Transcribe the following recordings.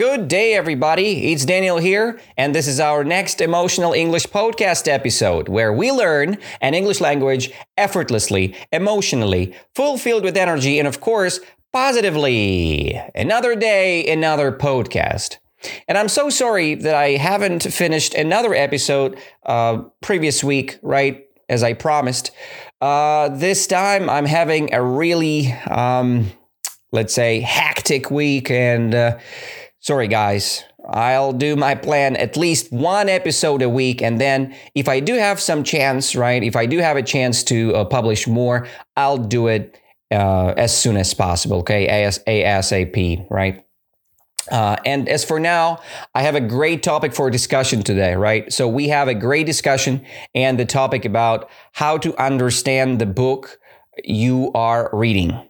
Good day, everybody. It's Daniel here, and this is our next Emotional English podcast episode where we learn an English language effortlessly, emotionally, fulfilled with energy, and of course, positively. Another day, another podcast. And I'm so sorry that I haven't finished another episode uh, previous week, right? As I promised. Uh, this time I'm having a really, um, let's say, hectic week and. Uh, Sorry, guys. I'll do my plan at least one episode a week. And then if I do have some chance, right, if I do have a chance to uh, publish more, I'll do it uh, as soon as possible, okay? AS- ASAP, right? Uh, and as for now, I have a great topic for discussion today, right? So we have a great discussion and the topic about how to understand the book you are reading.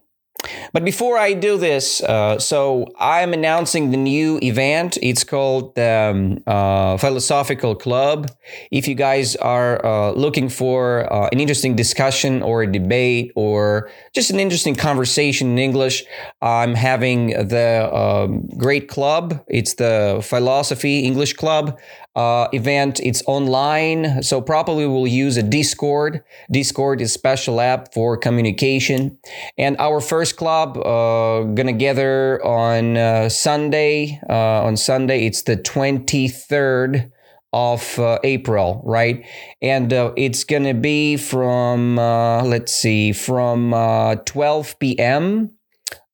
But before I do this, uh, so I'm announcing the new event. It's called the um, uh, Philosophical Club. If you guys are uh, looking for uh, an interesting discussion or a debate or just an interesting conversation in English, I'm having the um, great club. It's the Philosophy English Club uh, event. It's online, so probably we'll use a Discord. Discord is special app for communication. And our first club uh, gonna gather on uh, Sunday. Uh, on Sunday, it's the twenty third of uh, April, right? And uh, it's gonna be from uh, let's see, from uh, 12 p.m.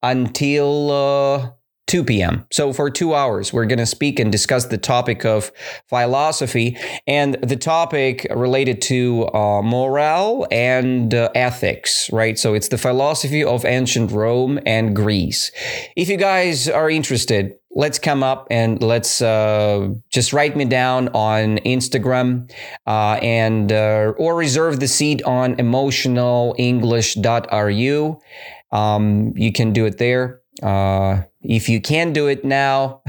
until uh, 2 p.m. So, for two hours, we're going to speak and discuss the topic of philosophy and the topic related to uh, morale and uh, ethics, right? So, it's the philosophy of ancient Rome and Greece. If you guys are interested, let's come up and let's uh, just write me down on Instagram uh, and uh, or reserve the seat on emotionalenglish.ru. Um, you can do it there. Uh, if you can do it now,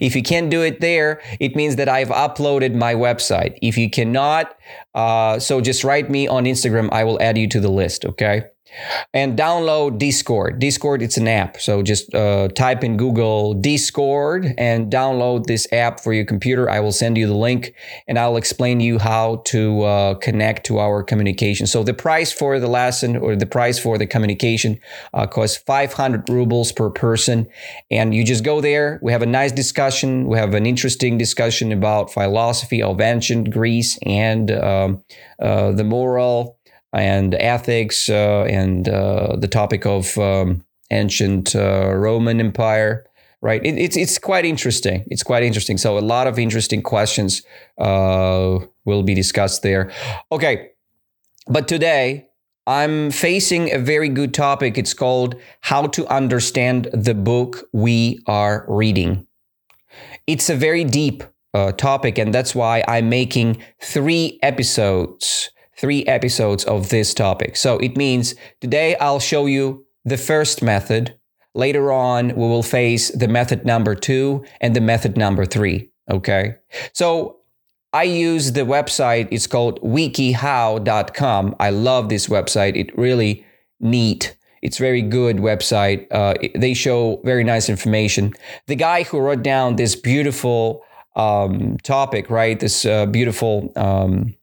if you can't do it there, it means that I've uploaded my website. If you cannot, uh, so just write me on Instagram. I will add you to the list. Okay and download Discord. Discord, it's an app. So just uh, type in Google Discord and download this app for your computer. I will send you the link and I'll explain you how to uh, connect to our communication. So the price for the lesson or the price for the communication uh, costs 500 rubles per person. And you just go there. We have a nice discussion. We have an interesting discussion about philosophy of ancient Greece and um, uh, the moral and ethics uh, and uh, the topic of um, ancient uh, Roman Empire. Right, it, it's it's quite interesting. It's quite interesting. So a lot of interesting questions uh, will be discussed there. Okay, but today I'm facing a very good topic. It's called How to Understand the Book We Are Reading. It's a very deep uh, topic, and that's why I'm making three episodes three episodes of this topic. So it means today I'll show you the first method. Later on, we will face the method number two and the method number three. Okay. So I use the website. It's called wikihow.com. I love this website. It really neat. It's very good website. Uh, they show very nice information. The guy who wrote down this beautiful um, topic, right? This uh, beautiful um,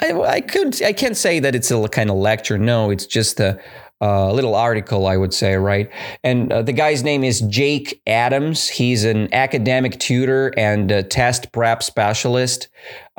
I, I could I can't say that it's a kind of lecture. No, it's just a, a little article, I would say, right? And uh, the guy's name is Jake Adams. He's an academic tutor and test prep specialist.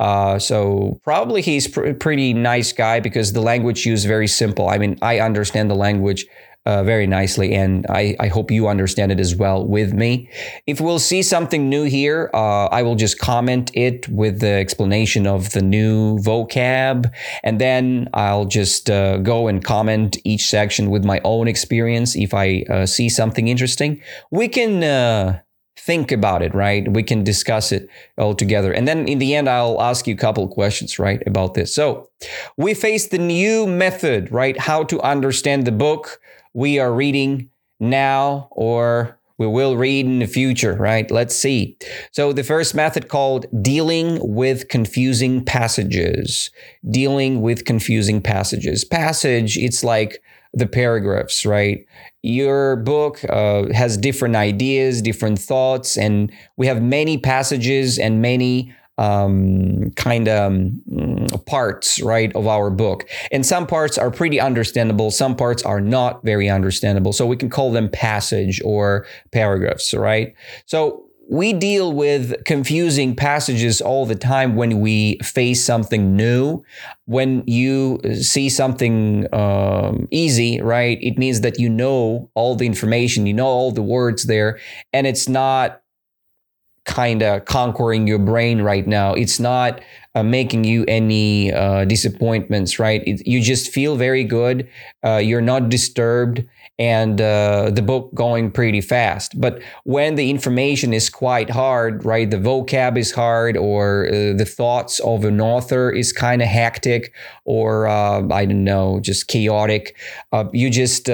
Uh, so probably he's pr- pretty nice guy because the language used very simple. I mean, I understand the language uh, very nicely, and I, I hope you understand it as well with me. If we'll see something new here, uh, I will just comment it with the explanation of the new vocab, and then I'll just uh, go and comment each section with my own experience. If I uh, see something interesting, we can uh, think about it, right? We can discuss it all together. And then in the end, I'll ask you a couple questions, right, about this. So we face the new method, right? How to understand the book we are reading now or we will read in the future, right? Let's see. So the first method called dealing with confusing passages. Dealing with confusing passages. Passage, it's like the paragraphs, right? Your book uh, has different ideas, different thoughts, and we have many passages and many um, kind of um, parts, right, of our book. And some parts are pretty understandable, some parts are not very understandable. So we can call them passage or paragraphs, right? So we deal with confusing passages all the time when we face something new. When you see something um, easy, right? It means that you know all the information, you know all the words there, and it's not kind of conquering your brain right now. It's not uh, making you any uh, disappointments, right? It, you just feel very good. Uh, you're not disturbed, and uh, the book going pretty fast. But when the information is quite hard, right? The vocab is hard, or uh, the thoughts of an author is kind of hectic, or uh, I don't know, just chaotic. you just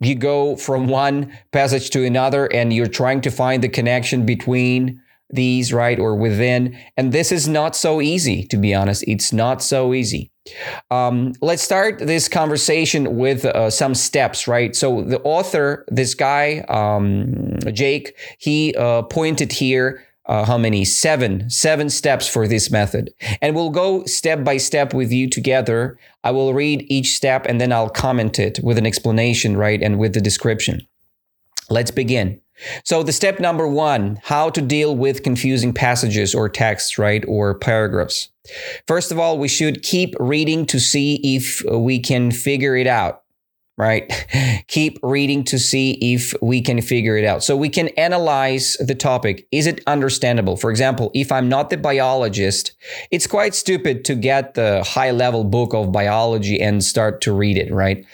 you go from one passage to another and you're trying to find the connection between these, right, or within. And this is not so easy, to be honest. It's not so easy. Um, let's start this conversation with uh, some steps, right? So, the author, this guy, um, Jake, he uh, pointed here. Uh, how many? Seven, seven steps for this method. And we'll go step by step with you together. I will read each step and then I'll comment it with an explanation, right? And with the description. Let's begin. So the step number one, how to deal with confusing passages or texts, right? Or paragraphs. First of all, we should keep reading to see if we can figure it out, right? keep reading to see if we can figure it out. So we can analyze the topic. Is it understandable? For example, if I'm not the biologist, it's quite stupid to get the high level book of biology and start to read it, right?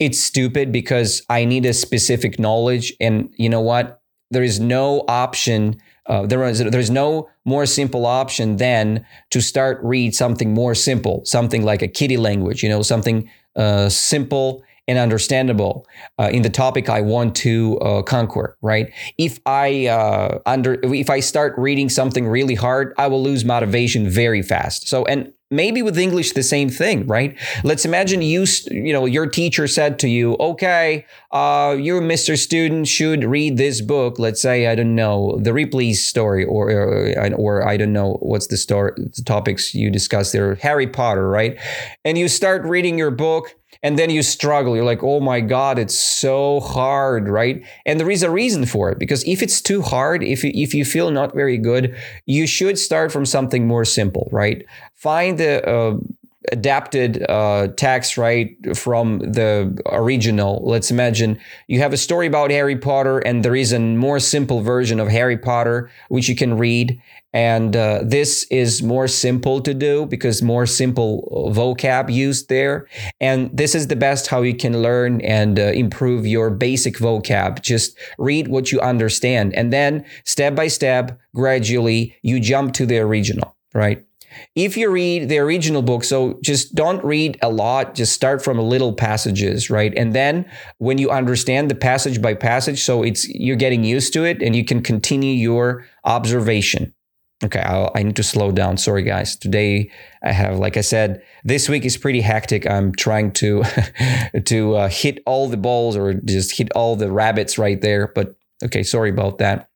It's stupid because I need a specific knowledge. And you know what? There is no option. Uh, there is there's no more simple option than to start read something more simple, something like a kitty language. You know, something uh, simple and understandable uh, in the topic I want to uh, conquer. Right? If I uh, under if I start reading something really hard, I will lose motivation very fast. So and maybe with english the same thing right? Let's imagine you you know your teacher said to you okay uh, you mr student should read this book. Let's say i don't know the ripley's story or or, or i don't know what's the story the topics you discussed there harry potter right? And you start reading your book and then you struggle you're like oh my god it's so hard right and there is a reason for it because if it's too hard if you, if you feel not very good you should start from something more simple right find the uh, adapted uh, text right from the original. Let's imagine you have a story about Harry Potter, and there is a more simple version of Harry Potter which you can read. And uh, this is more simple to do because more simple vocab used there. And this is the best how you can learn and uh, improve your basic vocab. Just read what you understand. And then step by step, gradually, you jump to the original, right? If you read the original book, so just don't read a lot, just start from a little passages, right? And then when you understand the passage by passage, so it's you're getting used to it and you can continue your observation. Okay, I'll, i need to slow down. Sorry, guys. Today I have, like I said, this week is pretty hectic. I'm trying to to uh, hit all the balls or just hit all the rabbits right there. But okay, sorry about that.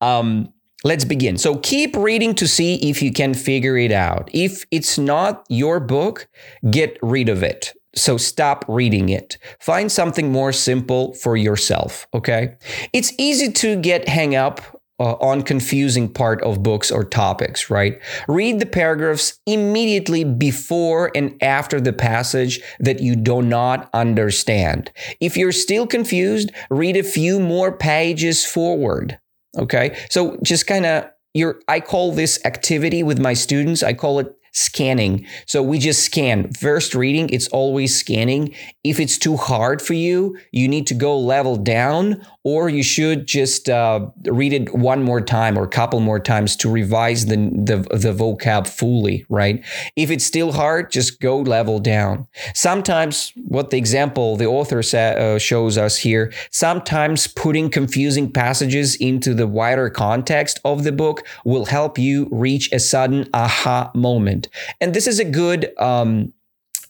Um, Let's begin. So keep reading to see if you can figure it out. If it's not your book, get rid of it. So stop reading it. Find something more simple for yourself, okay? It's easy to get hang up uh, on confusing part of books or topics, right? Read the paragraphs immediately before and after the passage that you do not understand. If you're still confused, read a few more pages forward. Okay. So just kind of your, I call this activity with my students, I call it scanning. So we just scan. First reading, it's always scanning. If it's too hard for you, you need to go level down, or you should just uh, read it one more time or a couple more times to revise the, the, the vocab fully, right? If it's still hard, just go level down. Sometimes, what the example the author sa- uh, shows us here, sometimes putting confusing passages into the wider context of the book will help you reach a sudden aha moment. And this is a good, um,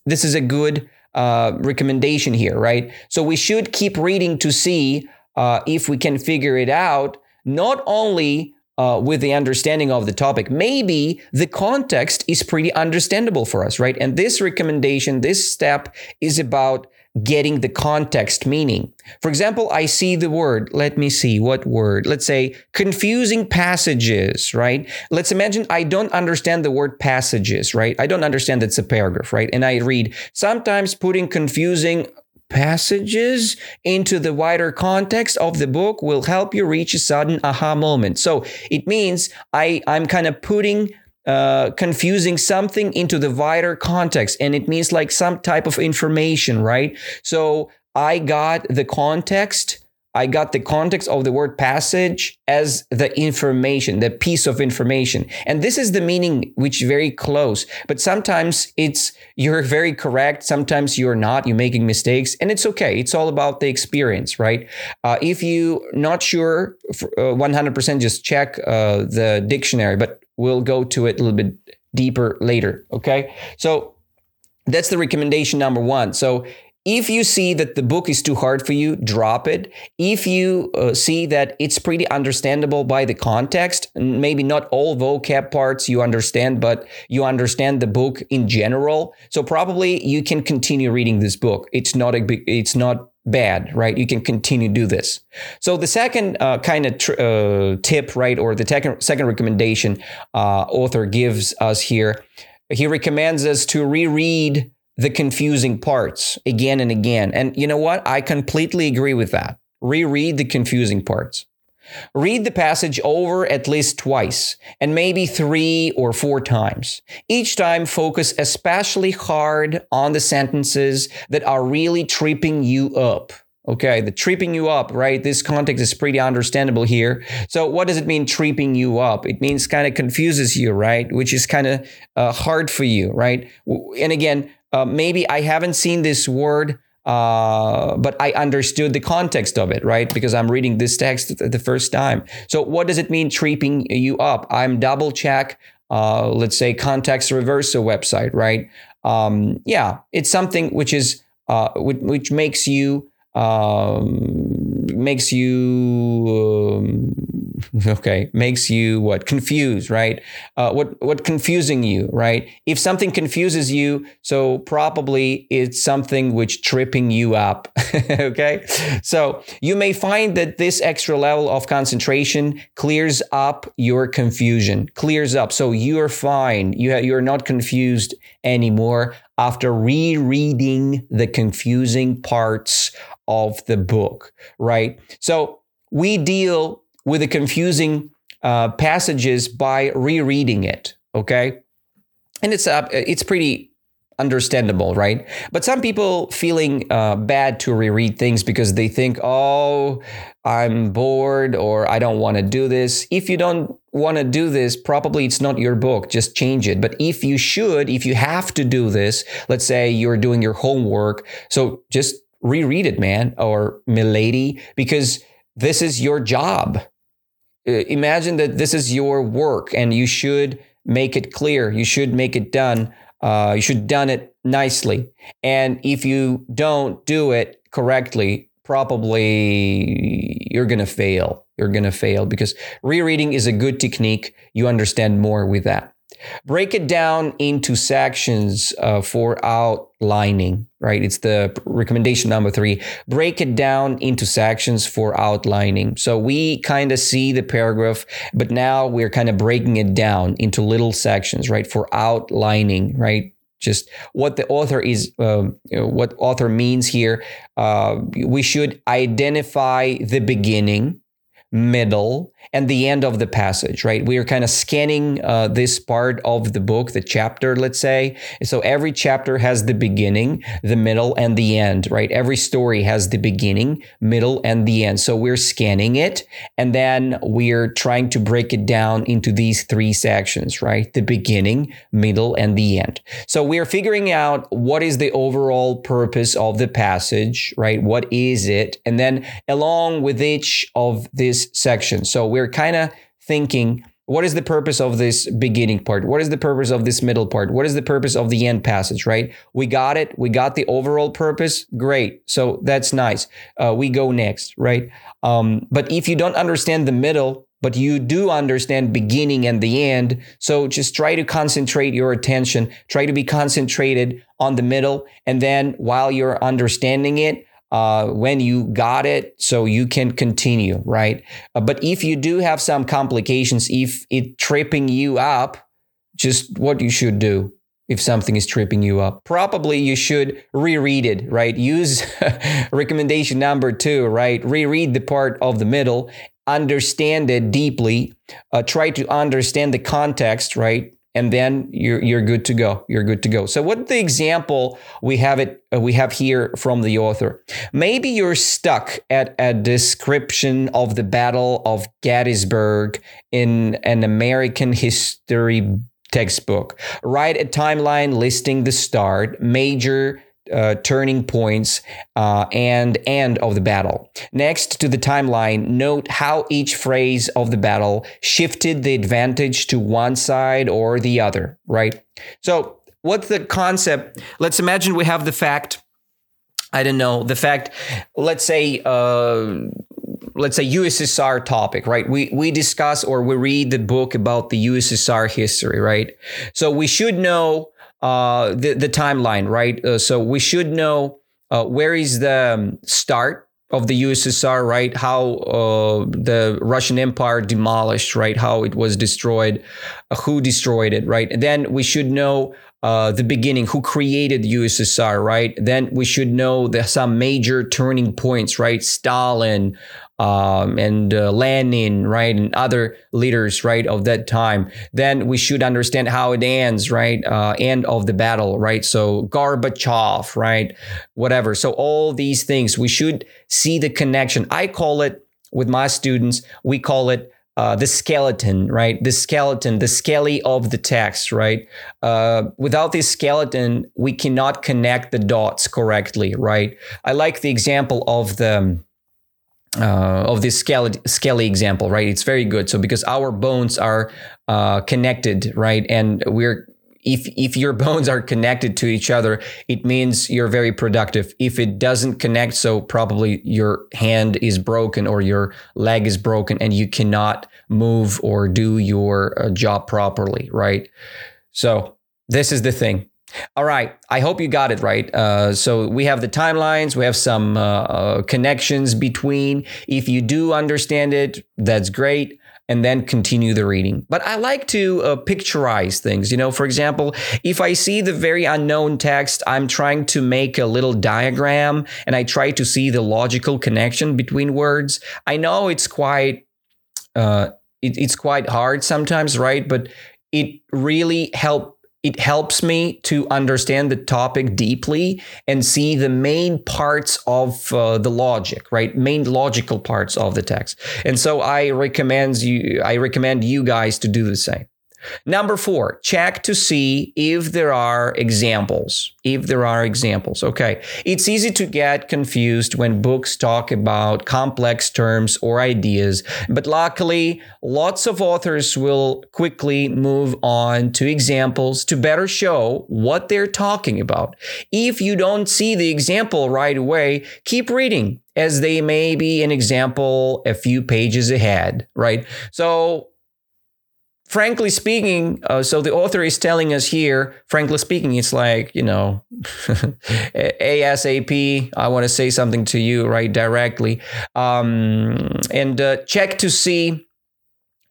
this is a good uh, recommendation here, right? So we should keep reading to see uh, if we can figure it out, not only uh, with the understanding of the topic, maybe the context is pretty understandable for us, right? And this recommendation, this step is about getting the context meaning. For example, I see the word, let me see what word, let's say confusing passages, right? Let's imagine I don't understand the word passages, right? I don't understand it's a paragraph, right? And I read, sometimes putting confusing passages into the wider context of the book will help you reach a sudden aha moment. So it means I, I'm kind of putting uh, confusing something into the wider context, and it means like some type of information, right? So I got the context I got the context of the word passage as the information, the piece of information. And this is the meaning which very close. But sometimes it's you're very correct, sometimes you're not, you're making mistakes, and it's okay. It's all about the experience, right? Uh, if you not sure, uh, 100% just check uh, the dictionary, but we'll go to it a little bit deeper later, okay? So that's the recommendation number one. So if you see that the book is too hard for you, drop it. If you uh, see that it's pretty understandable by the context, maybe not all vocab parts you understand, but you understand the book in general, so probably you can continue reading this book. It's not a big, it's not bad, right? You can continue to do this. So the second uh, kind of tr- uh, tip, right, or the second second recommendation uh, author gives us here, he recommends us to reread the confusing parts again and again. And you know what? I completely agree with that. Reread the confusing parts. Read the passage over at least twice and maybe three or four times. Each time, focus especially hard on the sentences that are really tripping you up. Okay, the tripping you up, right? This context is pretty understandable here. So, what does it mean, tripping you up? It means kind of confuses you, right? Which is kind of uh, hard for you, right? And again, uh, maybe I haven't seen this word, uh, but I understood the context of it, right? Because I'm reading this text the first time. So, what does it mean, tripping you up? I'm double check, uh, let's say, Context Reverso website, right? Um, yeah, it's something which is uh, which, which makes you um, makes you um, okay makes you what? Confused right? Uh, what what confusing you right? If something confuses you so probably it's something which tripping you up okay? So you may find that this extra level of concentration clears up your confusion clears up. So you're fine. You ha- you're not confused anymore after rereading the confusing parts of the book right? So we deal with the confusing uh, passages by rereading it. Okay, and it's uh, it's pretty understandable, right? But some people feeling uh, bad to reread things because they think, oh, I'm bored or I don't want to do this. If you don't want to do this, probably it's not your book. Just change it. But if you should, if you have to do this, let's say you're doing your homework, so just reread it, man, or milady, because this is your job. Uh, imagine that this is your work and you should make it clear. You should make it done. Uh, you should done it nicely. And if you don't do it correctly, probably you're going to fail. You're going to fail because rereading is a good technique. You understand more with that. Break it down into sections uh, for outlining, right? It's the recommendation number three. Break it down into sections for outlining. So we kind of see the paragraph, but now we're kind of breaking it down into little sections, right? For outlining, right? Just what the author is, uh, what author means here. Uh, we should identify the beginning middle, and the end of the passage, right? We are kind of scanning uh, this part of the book, the chapter, let's say. So every chapter has the beginning, the middle, and the end, right? Every story has the beginning, middle, and the end. So we're scanning it, and then we're trying to break it down into these three sections, right? The beginning, middle, and the end. So we're figuring out what is the overall purpose of the passage, right? What is it? And then along with each of these sections. So we're kind of thinking, what is the purpose of this beginning part? What is the purpose of this middle part? What is the purpose of the end passage, right? We got it. We got the overall purpose. Great. So that's nice. Uh, we go next, right? Um, but if you don't understand the middle, but you do understand beginning and the end, so just try to concentrate your attention. Try to be concentrated on the middle. And then while you're understanding it, uh, when you got it so you can continue, right? Uh, but if you do have some complications, if it tripping you up, just what you should do if something is tripping you up. Probably you should reread it, right? Use recommendation number two, right? Reread the part of the middle, understand it deeply, uh, try to understand the context, right? And then you're you're good to go. You're good to go. So what the example we have it uh, we have here from the author. Maybe you're stuck at a description of the Battle of Gettysburg in an American history textbook. Write a timeline listing the start, major uh, turning points uh, and end of the battle. Next to the timeline, note how each phrase of the battle shifted the advantage to one side or the other, right? So, what's the concept? Let's imagine we have the fact. I don't know the fact. Let's say, uh, let's say USSR topic, right? We we discuss or we read the book about the USSR history, right? So we should know uh, the the timeline, right? Uh, so we should know uh, where is the um, start of the USSR, right? How uh, the Russian Empire demolished, right? How it was destroyed, uh, who destroyed it, right? And then we should know the beginning, who created the USSR, right? Then we should know the, some major turning points, right? Stalin, um, and uh, Lenin, right, and other leaders, right, of that time, then we should understand how it ends, right, uh, end of the battle, right. So Gorbachev, right, whatever. So all these things, we should see the connection. I call it with my students, we call it uh, the skeleton, right? The skeleton, the skelly of the text, right? Uh, without this skeleton, we cannot connect the dots correctly, right? I like the example of the uh, of this skelly example, right? It's very good. So because our bones are uh, connected, right, and we're if if your bones are connected to each other, it means you're very productive. If it doesn't connect, so probably your hand is broken or your leg is broken, and you cannot move or do your uh, job properly, right? So this is the thing. All right. I hope you got it right. Uh, so we have the timelines, we have some uh, uh, connections between. If you do understand it, that's great. And then continue the reading. But I like to uh, picturize things. You know, for example, if I see the very unknown text, I'm trying to make a little diagram and I try to see the logical connection between words. I know it's quite, uh, it, it's quite hard sometimes, right? But it really helped it helps me to understand the topic deeply and see the main parts of uh, the logic right? Main logical parts of the text. And so i recommend you i recommend you guys to do the same Number four, check to see if there are examples. If there are examples. Okay. It's easy to get confused when books talk about complex terms or ideas, but luckily, lots of authors will quickly move on to examples to better show what they're talking about. If you don't see the example right away, keep reading as they may be an example a few pages ahead, right? So frankly speaking, uh, so the author is telling us here, frankly speaking, it's like, you know, ASAP, I want to say something to you, right, directly. Um, and uh, check to see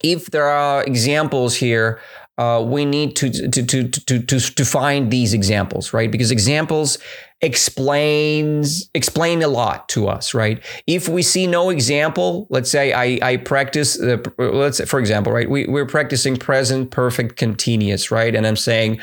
if there are examples here uh, we need to, to, to, to, to, to find these examples, right? Because examples explains explain a lot to us, right? If we see no example, let's say I, I practice, the let's say, for example, right? We, we're practicing present perfect continuous, right? And I'm saying,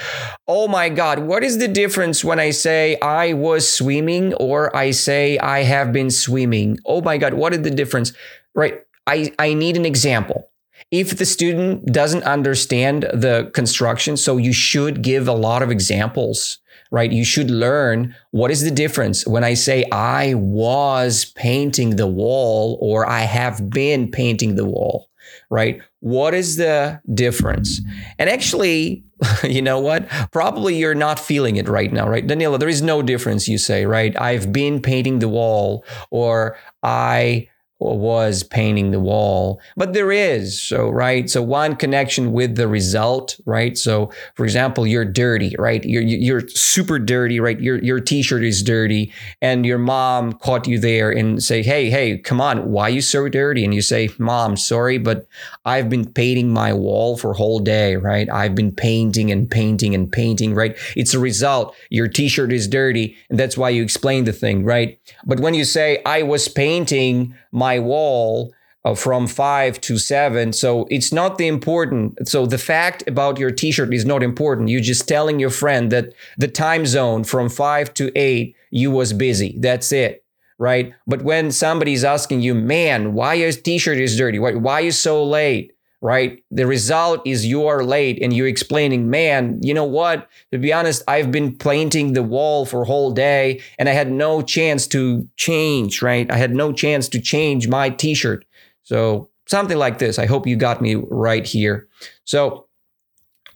oh my God, what is the difference when I say I was swimming or I say I have been swimming? Oh my God, what is the difference, right? I, I need an example if the student doesn't understand the construction, so you should give a lot of examples, right? You should learn what is the difference when I say I was painting the wall or I have been painting the wall, right? What is the difference? And actually, you know what? Probably you're not feeling it right now, right? Danila, there is no difference, you say, right? I've been painting the wall or I was painting the wall, but there is. So, right. So one connection with the result, right? So, for example, you're dirty, right? You're, you're super dirty, right? Your, your t-shirt is dirty and your mom caught you there and say, Hey, hey, come on. Why are you so dirty? And you say, mom, sorry, but I've been painting my wall for a whole day, right? I've been painting and painting and painting, right? It's a result. Your t-shirt is dirty. And that's why you explain the thing, right? But when you say, I was painting my wall uh, from five to seven. So it's not the important. So the fact about your t-shirt is not important. You're just telling your friend that the time zone from five to eight, you was busy. That's it. Right. But when somebody's asking you, man, why your t-shirt is dirty? Why, why you so late? Right? The result is you are late and you're explaining, man, you know what? To be honest, I've been painting the wall for a whole day and I had no chance to change, right? I had no chance to change my t shirt. So something like this. I hope you got me right here. So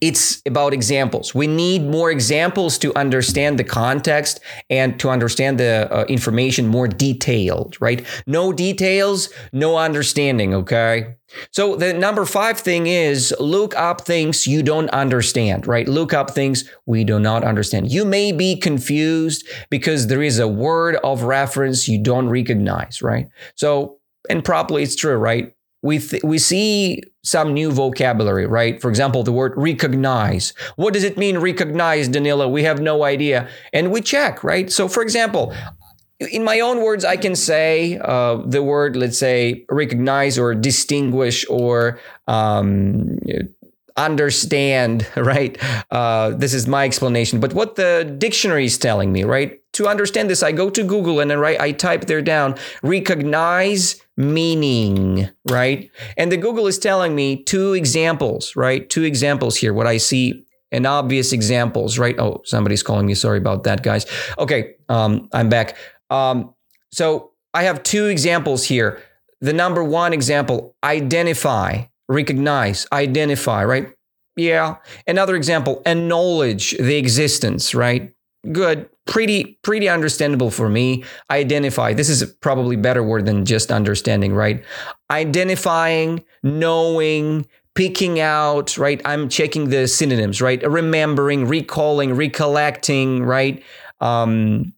it's about examples. We need more examples to understand the context and to understand the uh, information more detailed, right? No details, no understanding, okay? So the number five thing is look up things you don't understand, right? Look up things we do not understand. You may be confused because there is a word of reference you don't recognize, right? So, and probably it's true, right? We th- we see some new vocabulary, right? For example, the word recognize. What does it mean recognize, Danila? We have no idea. And we check, right? So for example, in my own words, I can say uh, the word, let's say, recognize or distinguish or um, understand, right? Uh, this is my explanation. But what the dictionary is telling me, right? To understand this, I go to Google and then right, I type there down recognize meaning, right? And the Google is telling me two examples, right? Two examples here. What I see and obvious examples, right? Oh, somebody's calling me. Sorry about that, guys. Okay, um, I'm back. Um, so I have two examples here. The number one example: identify, recognize, identify, right? Yeah. Another example: acknowledge the existence, right? Good pretty pretty understandable for me. Identify this is probably better word than just understanding right? Identifying knowing picking out right? I'm checking the synonyms right? Remembering recalling recollecting right? Um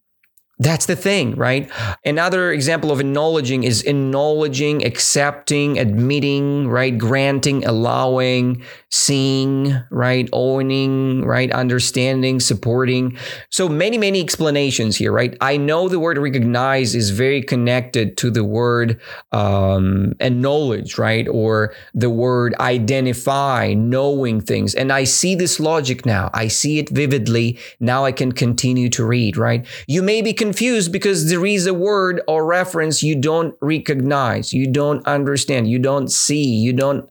that's the thing, right? Another example of acknowledging is acknowledging, accepting, admitting, right? Granting, allowing, seeing, right? Owning, right? Understanding, supporting. So many, many explanations here, right? I know the word recognize is very connected to the word um, and knowledge, right? Or the word identify, knowing things. And I see this logic now. I see it vividly. Now I can continue to read, right? You may be confused because there is a word or reference you don't recognize, you don't understand, you don't see, you don't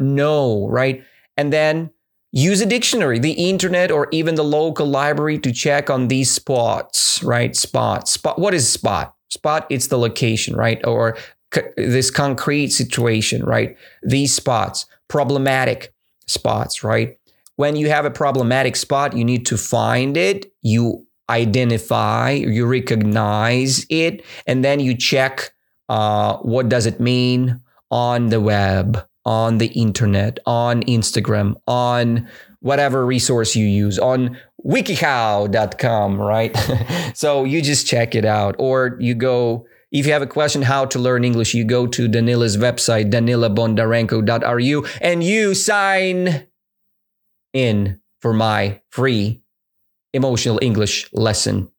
know, right? And then use a dictionary, the internet, or even the local library to check on these spots, right? Spot. Spot. What is spot? Spot, it's the location, right? Or this concrete situation, right? These spots, problematic spots, right? When you have a problematic spot, you need to find it. You identify, you recognize it, and then you check uh, what does it mean on the web, on the internet, on Instagram, on whatever resource you use, on wikihow.com, right? so you just check it out, or you go. If you have a question how to learn English, you go to Danila's website, danilabondarenko.ru, and you sign in for my free emotional English lesson.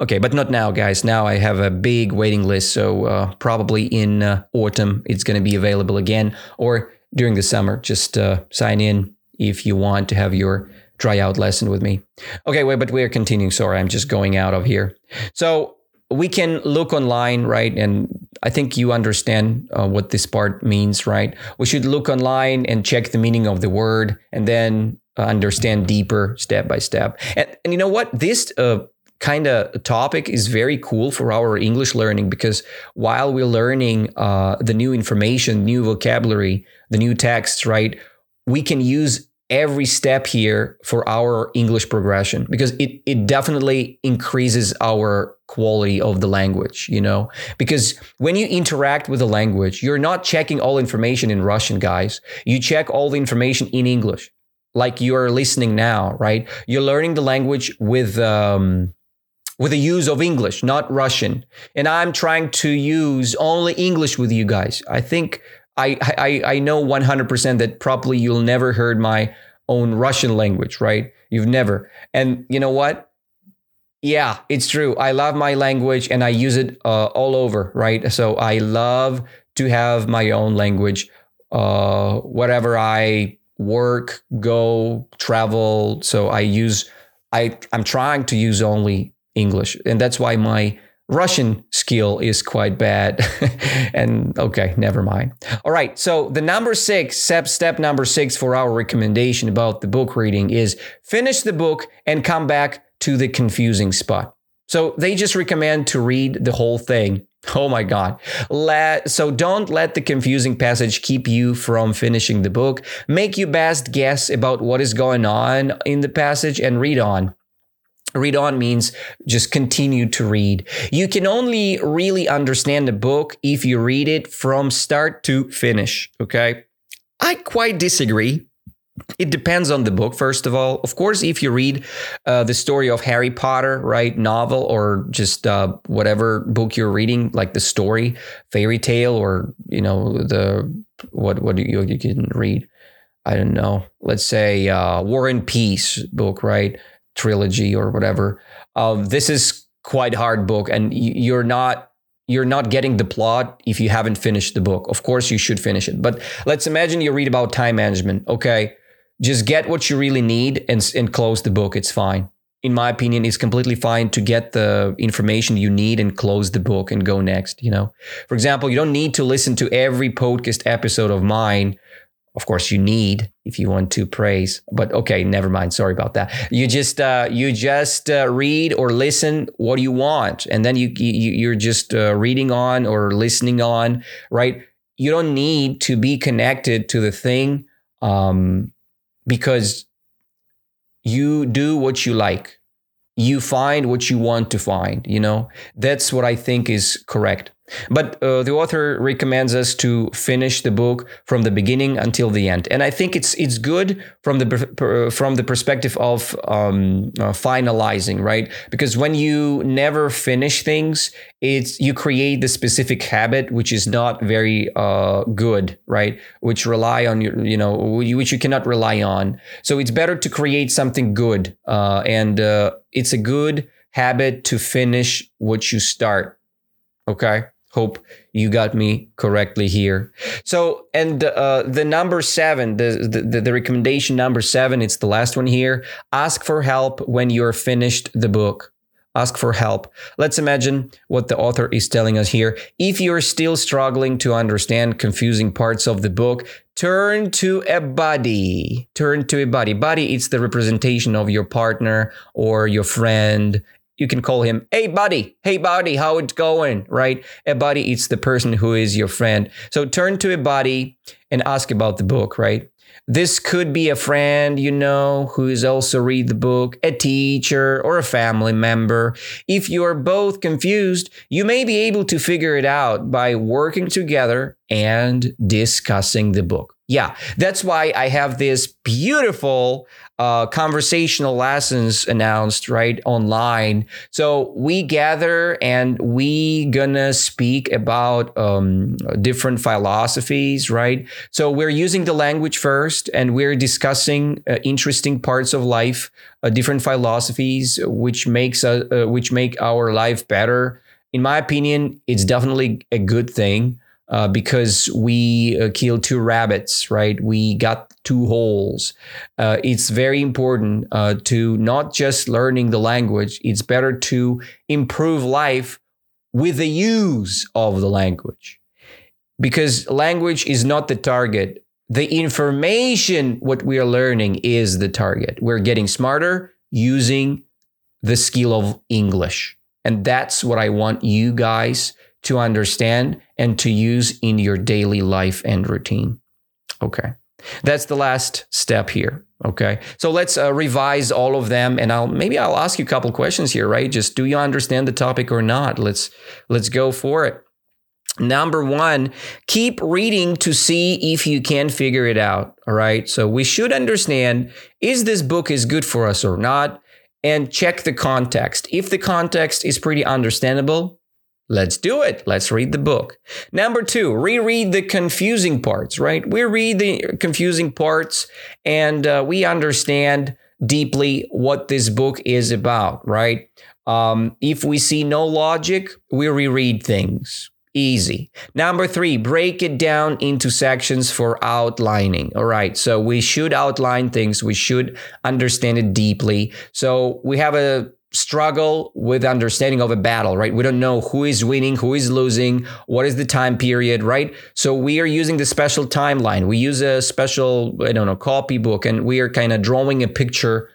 Okay, but not now, guys. Now I have a big waiting list. So uh, probably in uh, autumn, it's going to be available again or during the summer. Just uh, sign in if you want to have your tryout lesson with me. Okay, wait, but we're continuing. Sorry, I'm just going out of here. So we can look online, right? And I think you understand uh, what this part means, right? We should look online and check the meaning of the word and then uh, understand deeper step by step. And, and you know what? This uh, kind of topic is very cool for our English learning because while we're learning uh, the new information, new vocabulary, the new texts, right? We can use every step here for our English progression because it, it definitely increases our quality of the language, you know? Because when you interact with the language, you're not checking all information in Russian, guys. You check all the information in English, like you're listening now, right? You're learning the language with, um, with the use of English, not Russian. And I'm trying to use only English with you guys. I think I, I, I know 100% that probably you'll never heard my own Russian language, right? You've never. And you know what? Yeah, it's true. I love my language and I use it uh, all over, right? So I love to have my own language uh, wherever I work, go, travel. So I use, I, I'm trying to use only English. And that's why my Russian skill is quite bad. and okay, never mind. All right. So the number six, step, step number six for our recommendation about the book reading is finish the book and come back to the confusing spot. So they just recommend to read the whole thing. Oh my God. Let, so don't let the confusing passage keep you from finishing the book. Make your best guess about what is going on in the passage and read on. Read on means just continue to read. You can only really understand a book if you read it from start to finish. Okay. I quite disagree. It depends on the book, first of all. Of course, if you read uh, the story of Harry Potter, right, novel, or just uh, whatever book you're reading, like the story, fairy tale, or you know the what what you you can read. I don't know. Let's say uh, War and Peace book, right? Trilogy or whatever. Um, this is quite hard book, and you're not you're not getting the plot if you haven't finished the book. Of course, you should finish it. But let's imagine you read about time management. Okay, just get what you really need and and close the book. It's fine. In my opinion, it's completely fine to get the information you need and close the book and go next. You know, for example, you don't need to listen to every podcast episode of mine of course you need if you want to praise but okay never mind. Sorry about that. You just uh, you just uh, read or listen what you want and then you, you you're just uh, reading on or listening on right? You don't need to be connected to the thing um, because you do what you like. You find what you want to find you know? That's what i think is correct but uh, the author recommends us to finish the book from the beginning until the end, and I think it's it's good from the from the perspective of um, uh, finalizing, right? Because when you never finish things, it's you create the specific habit which is not very uh, good, right? Which rely on your, you know, which you cannot rely on. So it's better to create something good, uh, and uh, it's a good habit to finish what you start. Okay. Hope you got me correctly here. So, and uh, the number seven, the, the, the recommendation number seven, it's the last one here. Ask for help when you're finished the book. Ask for help. Let's imagine what the author is telling us here. If you're still struggling to understand confusing parts of the book, turn to a buddy. Turn to a buddy. Buddy, it's the representation of your partner or your friend, you can call him, hey buddy, hey buddy, how it's going, right? A buddy is the person who is your friend. So turn to a buddy and ask about the book, right? This could be a friend, you know, who is also read the book, a teacher or a family member. If you are both confused, you may be able to figure it out by working together and discussing the book. Yeah, that's why I have this beautiful uh, conversational lessons announced right online. So we gather and we gonna speak about um, different philosophies, right? So we're using the language first, and we're discussing uh, interesting parts of life, uh, different philosophies, which makes uh, uh, which make our life better. In my opinion, it's definitely a good thing uh, because we uh, killed two rabbits, right? We got two holes. Uh, it's very important uh, to not just learning the language, it's better to improve life with the use of the language. Because language is not the target. The information, what we are learning, is the target. We're getting smarter using the skill of English. And that's what I want you guys to understand and to use in your daily life and routine. Okay. That's the last step here. Okay. So let's uh, revise all of them and I'll maybe I'll ask you a couple questions here, right? Just do you understand the topic or not? Let's let's go for it. Number 1, keep reading to see if you can figure it out, all right? So we should understand is this book is good for us or not and check the context. If the context is pretty understandable, Let's do it. Let's read the book. Number two, reread the confusing parts, right? We read the confusing parts and uh, we understand deeply what this book is about, right? Um, if we see no logic, we reread things. Easy. Number three, break it down into sections for outlining. All right. So we should outline things. We should understand it deeply. So we have a struggle with understanding of a battle, right? We don't know who is winning, who is losing, what is the time period, right? So we are using the special timeline. We use a special, I don't know, copybook, and we are kind of drawing a picture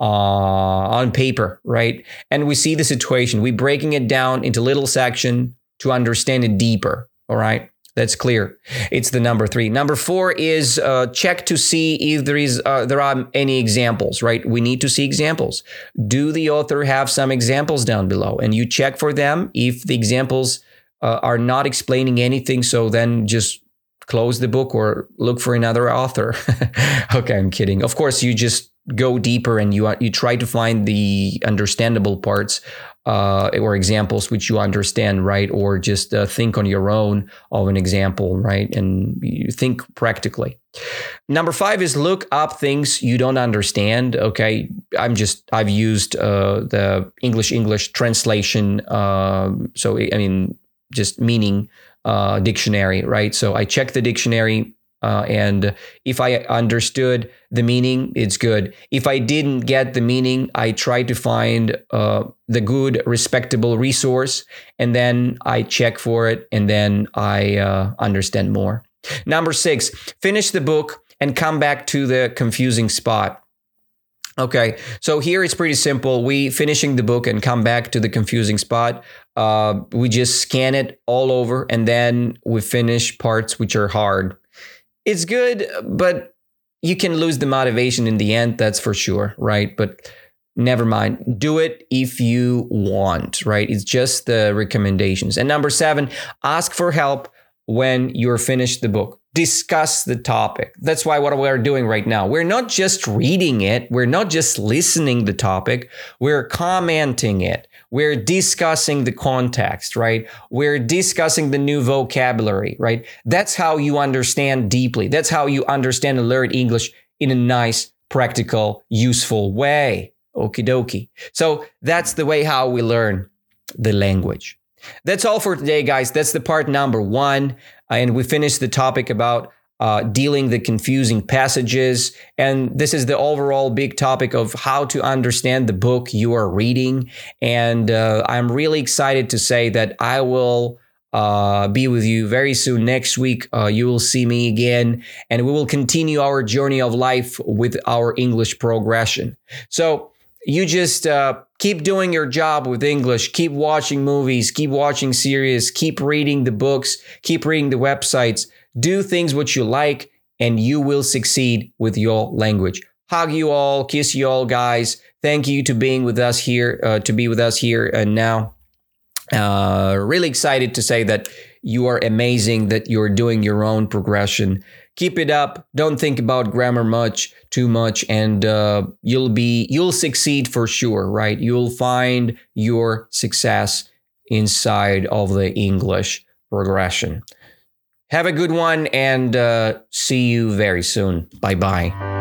uh, on paper, right? And we see the situation. We breaking it down into little section to understand it deeper. All right. That's clear. It's the number three. Number four is uh, check to see if there is uh, there are any examples. Right, we need to see examples. Do the author have some examples down below? And you check for them. If the examples uh, are not explaining anything, so then just close the book or look for another author. okay, I'm kidding. Of course, you just go deeper and you you try to find the understandable parts uh, or examples which you understand, right? Or just uh, think on your own of an example, right? And you think practically. Number five is look up things you don't understand. Okay, I'm just I've used uh, the English English translation. Um, so I mean, just meaning uh, dictionary, right? So I check the dictionary uh, and if I understood the meaning, it's good. If I didn't get the meaning, I try to find uh, the good, respectable resource, and then I check for it, and then I uh, understand more. Number six, finish the book and come back to the confusing spot. Okay, so here it's pretty simple. We finishing the book and come back to the confusing spot. Uh, we just scan it all over, and then we finish parts which are hard it's good, but you can lose the motivation in the end. That's for sure, right? But never mind. Do it if you want, right? It's just the recommendations. And number seven, ask for help when you're finished the book. Discuss the topic. That's why what we're doing right now. We're not just reading it, we're not just listening the topic, we're commenting it. We're discussing the context, right? We're discussing the new vocabulary, right? That's how you understand deeply. That's how you understand and learn English in a nice, practical, useful way. Okie dokie. So that's the way how we learn the language. That's all for today, guys. That's the part number one. And we finished the topic about uh, dealing the confusing passages. And this is the overall big topic of how to understand the book you are reading. And uh, I'm really excited to say that I will. Uh, be with you very soon next week. Uh, you will see me again, and we will continue our journey of life with our English progression. So, you just uh, keep doing your job with English, keep watching movies, keep watching series, keep reading the books, keep reading the websites do things what you like, and you will succeed with your language. Hug you all, kiss you all, guys. Thank you to being with us here, uh, to be with us here and now. Uh, really excited to say that you are amazing, that you're doing your own progression. Keep it up. Don't think about grammar much, too much, and uh, you'll be you'll succeed for sure, right? You'll find your success inside of the English progression. Have a good one and uh, see you very soon. Bye bye.